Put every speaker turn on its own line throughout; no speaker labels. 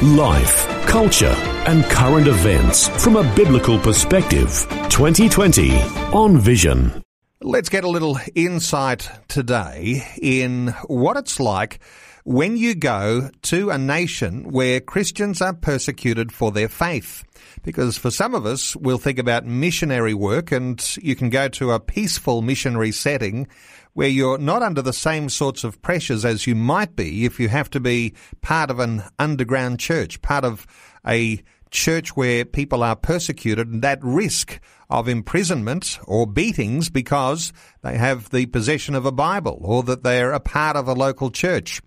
Life, culture, and current events from a biblical perspective. 2020 on Vision.
Let's get a little insight today in what it's like when you go to a nation where Christians are persecuted for their faith. Because for some of us, we'll think about missionary work and you can go to a peaceful missionary setting where you're not under the same sorts of pressures as you might be if you have to be part of an underground church, part of a church where people are persecuted and risk of imprisonment or beatings because they have the possession of a Bible or that they're a part of a local church.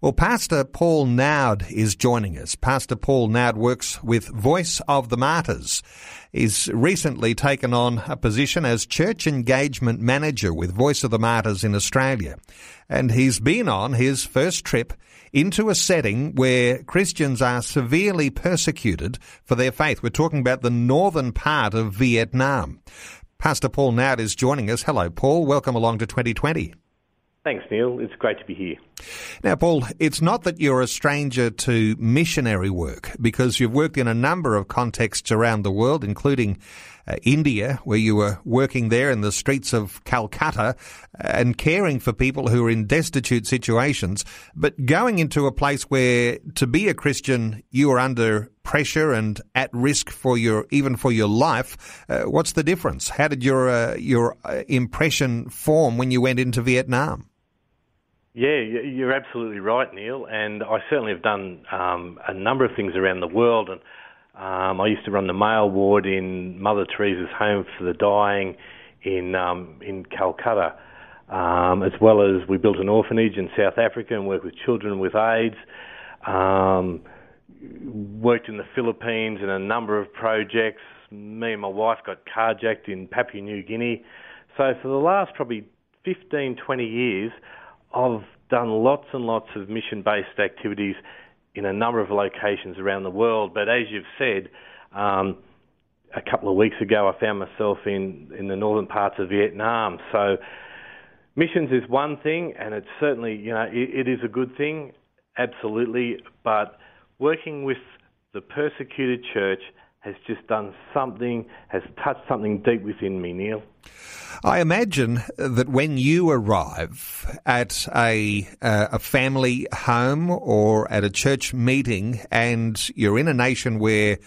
Well, Pastor Paul Naud is joining us. Pastor Paul Naud works with Voice of the Martyrs. He's recently taken on a position as Church Engagement Manager with Voice of the Martyrs in Australia. And he's been on his first trip into a setting where Christians are severely persecuted for their faith. We're talking about the northern part of Vietnam. Pastor Paul Naud is joining us. Hello, Paul. Welcome along to 2020.
Thanks, Neil. It's great to be here.
Now, Paul, it's not that you're a stranger to missionary work because you've worked in a number of contexts around the world, including uh, India, where you were working there in the streets of Calcutta and caring for people who are in destitute situations. But going into a place where to be a Christian, you are under pressure and at risk for your even for your life. Uh, what's the difference? How did your uh, your uh, impression form when you went into Vietnam?
Yeah, you're absolutely right, Neil. And I certainly have done um, a number of things around the world. And um, I used to run the male ward in Mother Teresa's Home for the Dying in um, in Calcutta, um, as well as we built an orphanage in South Africa and worked with children with AIDS. Um, worked in the Philippines in a number of projects. Me and my wife got carjacked in Papua New Guinea. So for the last probably 15, 20 years, I've done lots and lots of mission based activities in a number of locations around the world. But as you've said, um, a couple of weeks ago, I found myself in, in the northern parts of Vietnam. So missions is one thing, and it's certainly, you know, it, it is a good thing, absolutely. But working with the persecuted church has just done something, has touched something deep within me, Neil.
I imagine that when you arrive at a uh, a family home or at a church meeting, and you're in a nation where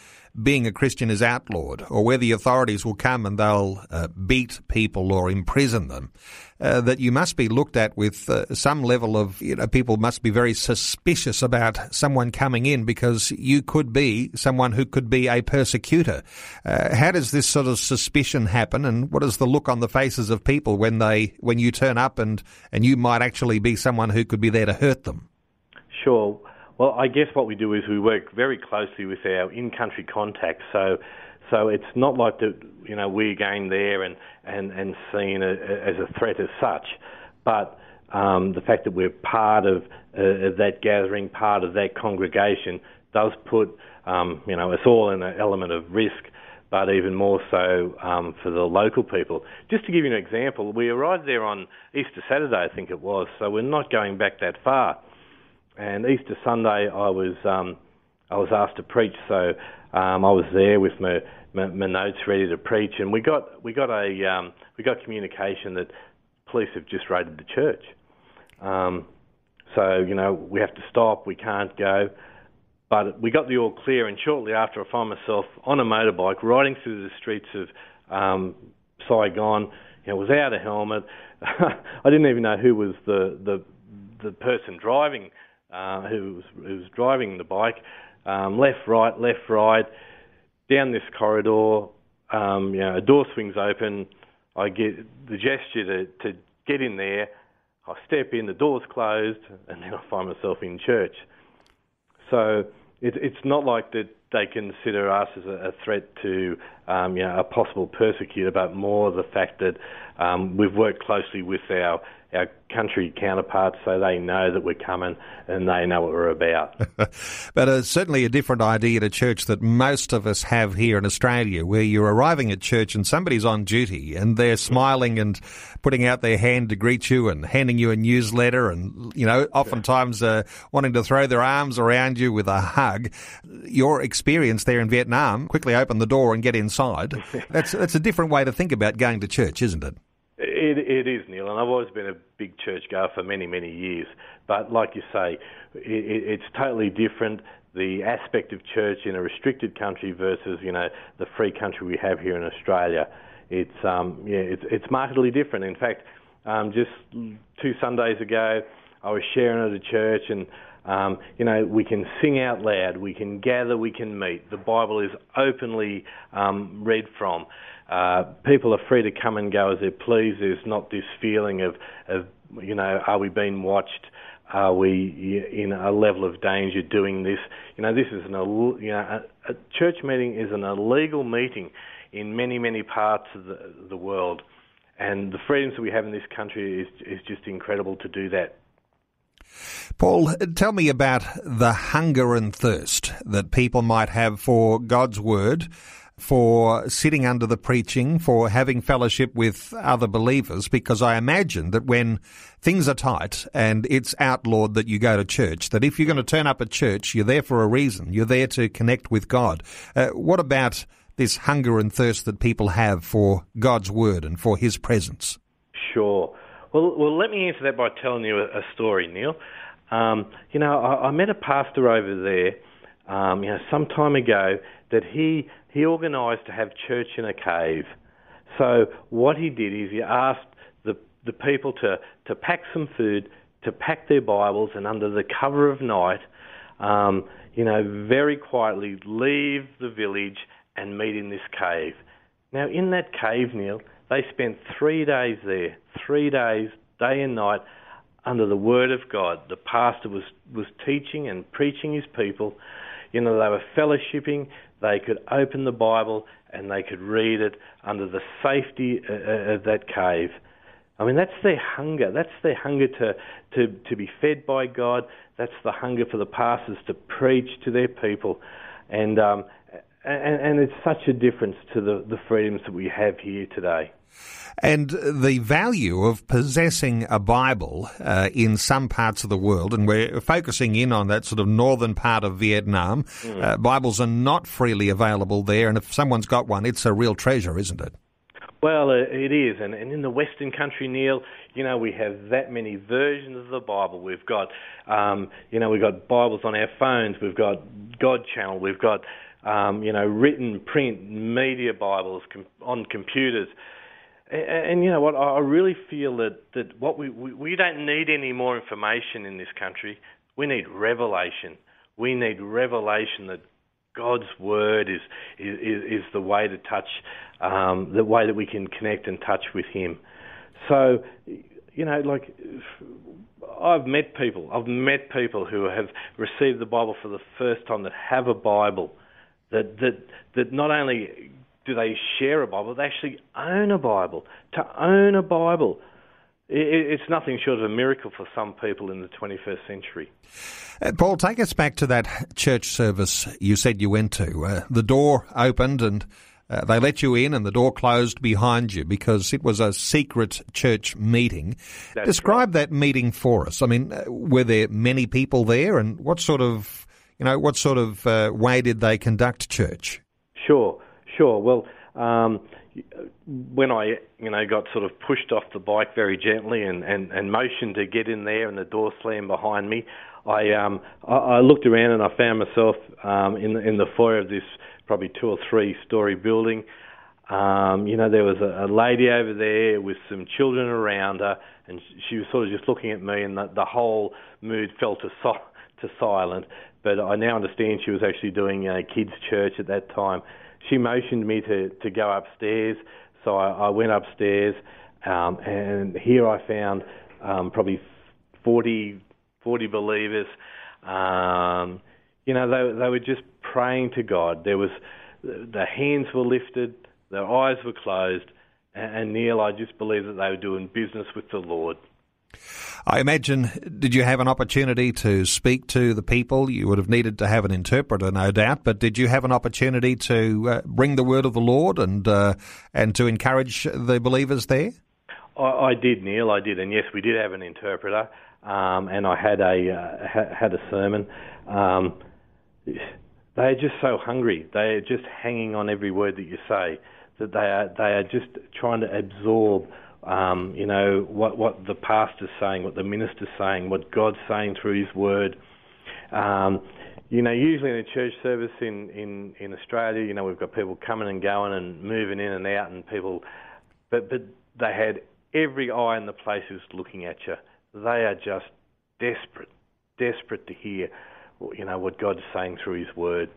being a Christian is outlawed, or where the authorities will come and they'll uh, beat people or imprison them, uh, that you must be looked at with uh, some level of, you know, people must be very suspicious about someone coming in because you could be someone who could be a persecutor. Uh, how does this sort of suspicion happen, and what is the look on the faces of people when they when you turn up and and you might actually be someone who could be there to hurt them?
Sure. Well, I guess what we do is we work very closely with our in-country contacts. So, so it's not like that. You know, we're going there and and and seen a, as a threat as such, but um, the fact that we're part of, uh, of that gathering, part of that congregation, does put um, you know us all in an element of risk. But even more so um, for the local people. Just to give you an example, we arrived there on Easter Saturday, I think it was. So we're not going back that far and Easter Sunday I was um, I was asked to preach, so um, I was there with my, my, my notes ready to preach, and we got we got a um, we got communication that police have just raided the church. Um, so you know we have to stop, we can't go, but we got the all clear, and shortly after I found myself on a motorbike riding through the streets of um, Saigon. You know, without a helmet. I didn't even know who was the the the person driving uh, who, was, who was driving the bike, um, left, right, left, right, down this corridor. Um, you know, a door swings open. I get the gesture to, to get in there. I step in, the door's closed, and then I find myself in church. So it, it's not like that they consider us as a, a threat to um, you know, a possible persecutor, but more the fact that um, we've worked closely with our our country counterparts so they know that we're coming and they know what we're about.
but uh, certainly a different idea to church that most of us have here in Australia, where you're arriving at church and somebody's on duty and they're smiling and putting out their hand to greet you and handing you a newsletter and, you know, oftentimes uh, wanting to throw their arms around you with a hug. Your experience there in Vietnam, quickly open the door and get That's, that's a different way to think about going to church, isn't it?
It, it is, Neil, and I've always been a big church goer for many, many years. But like you say, it, it's totally different. The aspect of church in a restricted country versus, you know, the free country we have here in Australia, it's um, yeah, it's it's markedly different. In fact, um, just two Sundays ago, I was sharing at a church and. Um, you know, we can sing out loud, we can gather, we can meet. The Bible is openly um, read from. Uh, people are free to come and go as they please. There's not this feeling of, of you know, are we being watched? Are we in a level of danger doing this? You know, this is an you know a, a church meeting is an illegal meeting in many many parts of the, the world, and the freedoms that we have in this country is is just incredible to do that.
Paul, tell me about the hunger and thirst that people might have for God's word for sitting under the preaching, for having fellowship with other believers, because I imagine that when things are tight and it's outlawed that you go to church, that if you're going to turn up at church, you're there for a reason. You're there to connect with God. Uh, what about this hunger and thirst that people have for God's word and for His presence?
Sure. Well, well, let me answer that by telling you a, a story, Neil. Um, you know, I, I, met a pastor over there, um, you know, some time ago that he he organised to have church in a cave. So what he did is he asked the the people to to pack some food, to pack their Bibles, and under the cover of night, um, you know, very quietly leave the village and meet in this cave. Now, in that cave, Neil, they spent three days there, three days, day and night, under the Word of God. The pastor was was teaching and preaching his people. You know, they were fellowshipping they could open the Bible and they could read it under the safety uh, uh, of that cave. I mean, that's their hunger. That's their hunger to, to, to be fed by God. That's the hunger for the pastors to preach to their people. And, um, and, and it's such a difference to the, the freedoms that we have here today.
And the value of possessing a Bible uh, in some parts of the world, and we're focusing in on that sort of northern part of Vietnam. Mm. Uh, Bibles are not freely available there, and if someone's got one, it's a real treasure, isn't it?
Well, uh, it is, and, and in the Western country, Neil, you know, we have that many versions of the Bible. We've got, um, you know, we've got Bibles on our phones. We've got God Channel. We've got, um, you know, written print media Bibles com- on computers. And, and, you know what? I really feel that, that what we, we we don't need any more information in this country. We need revelation. We need revelation that God's word is is, is the way to touch, um, the way that we can connect and touch with Him. So, you know, like I've met people. I've met people who have received the Bible for the first time that have a Bible that that that not only do they share a Bible? They actually own a Bible. To own a Bible, it's nothing short of a miracle for some people in the 21st century.
Uh, Paul, take us back to that church service you said you went to. Uh, the door opened and uh, they let you in and the door closed behind you because it was a secret church meeting. That's Describe right. that meeting for us. I mean, uh, were there many people there and what sort of, you know, what sort of uh, way did they conduct church?
Sure. Sure. Well, um, when I, you know, got sort of pushed off the bike very gently and, and, and motioned to get in there, and the door slammed behind me, I um, I, I looked around and I found myself um, in the, in the foyer of this probably two or three story building. Um, you know, there was a, a lady over there with some children around her, and she was sort of just looking at me, and the, the whole mood fell to so, to silent. But I now understand she was actually doing uh, kids' church at that time she motioned me to, to go upstairs, so I, I went upstairs, um, and here I found um, probably 40, 40 believers. Um, you know, they, they were just praying to God. There was the hands were lifted, their eyes were closed, and, and Neil, I just believe that they were doing business with the Lord.
I imagine, did you have an opportunity to speak to the people? You would have needed to have an interpreter, no doubt, but did you have an opportunity to uh, bring the word of the Lord and uh, and to encourage the believers there?
I, I, did, Neil. I did, and yes, we did have an interpreter, um, and I had a uh, ha- had a sermon. Um, they are just so hungry. They are just hanging on every word that you say. That they are they are just trying to absorb um, you know, what, what the pastor's saying, what the minister's saying, what God's saying through His Word. Um, you know, usually in a church service in, in, in Australia, you know, we've got people coming and going and moving in and out, and people, but but they had every eye in the place was looking at you. They are just desperate, desperate to hear, you know, what God's saying through His Word.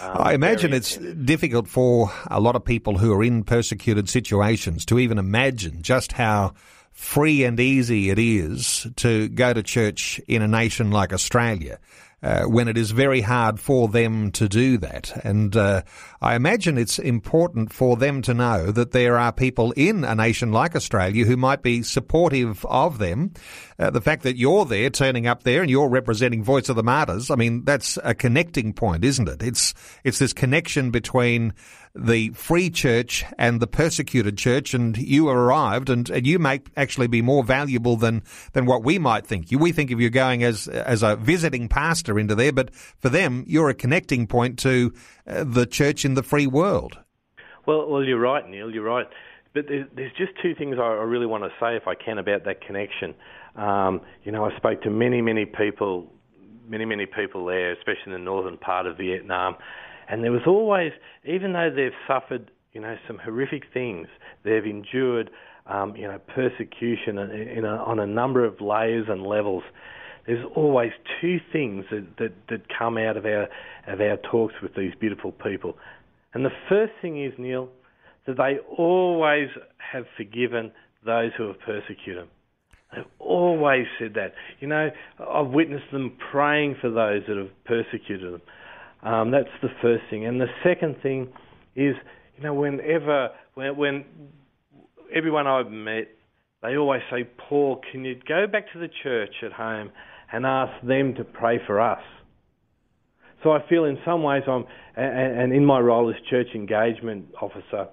Um, I imagine it's difficult for a lot of people who are in persecuted situations to even imagine just how free and easy it is to go to church in a nation like Australia uh, when it is very hard for them to do that. And uh, I imagine it's important for them to know that there are people in a nation like Australia who might be supportive of them. Uh, the fact that you're there, turning up there, and you're representing Voice of the Martyrs, I mean, that's a connecting point, isn't it? It's it's this connection between the free church and the persecuted church, and you arrived, and, and you may actually be more valuable than, than what we might think. We think of you going as as a visiting pastor into there, but for them, you're a connecting point to uh, the church in the free world.
Well, well, you're right, Neil. You're right. But there's just two things I really want to say, if I can, about that connection. Um, you know, I spoke to many, many people, many, many people there, especially in the northern part of Vietnam, and there was always, even though they've suffered, you know, some horrific things, they've endured, um, you know, persecution in a, on a number of layers and levels. There's always two things that, that, that come out of our of our talks with these beautiful people, and the first thing is Neil that they always have forgiven those who have persecuted them. They've always said that. You know, I've witnessed them praying for those that have persecuted them. Um, that's the first thing. And the second thing is, you know, whenever, when, when everyone I've met, they always say, Paul, can you go back to the church at home and ask them to pray for us? So I feel in some ways I'm, and in my role as church engagement officer,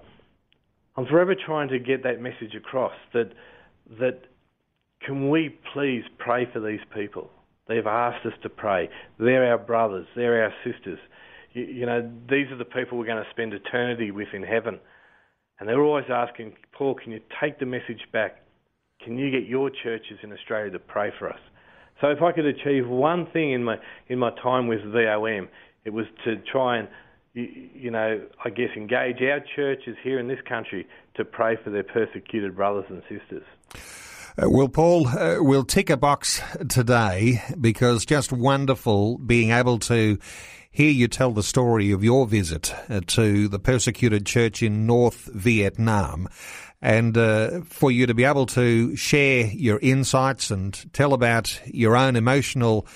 I'm forever trying to get that message across that, that can we please pray for these people? They've asked us to pray. They're our brothers. They're our sisters. You, you know, these are the people we're going to spend eternity with in heaven. And they're always asking, Paul, can you take the message back? Can you get your churches in Australia to pray for us? So if I could achieve one thing in my in my time with VOM, it was to try and you, you know, I guess engage our churches here in this country to pray for their persecuted brothers and sisters.
Uh, well, Paul, uh, we'll tick a box today because just wonderful being able to hear you tell the story of your visit uh, to the persecuted church in North Vietnam. And uh, for you to be able to share your insights and tell about your own emotional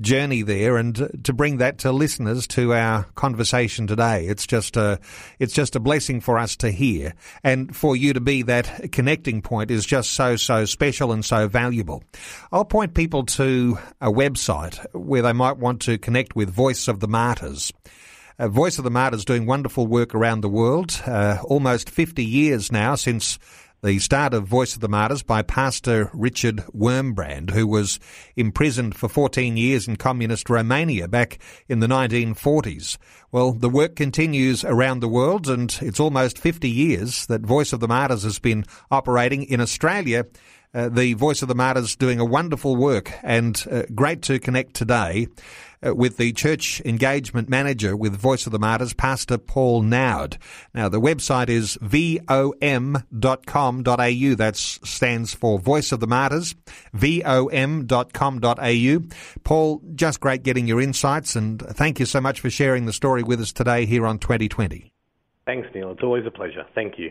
journey there and to bring that to listeners to our conversation today. It's just a, it's just a blessing for us to hear and for you to be that connecting point is just so, so special and so valuable. I'll point people to a website where they might want to connect with Voice of the Martyrs. Uh, Voice of the Martyrs doing wonderful work around the world. Uh, almost 50 years now since the start of Voice of the Martyrs by Pastor Richard Wurmbrand, who was imprisoned for 14 years in communist Romania back in the 1940s. Well, the work continues around the world, and it's almost 50 years that Voice of the Martyrs has been operating in Australia. Uh, the Voice of the Martyrs doing a wonderful work and uh, great to connect today uh, with the church engagement manager with Voice of the Martyrs, Pastor Paul Nowd. Now, the website is vom.com.au. That stands for Voice of the Martyrs, vom.com.au. Paul, just great getting your insights and thank you so much for sharing the story with us today here on 2020.
Thanks, Neil. It's always a pleasure. Thank you.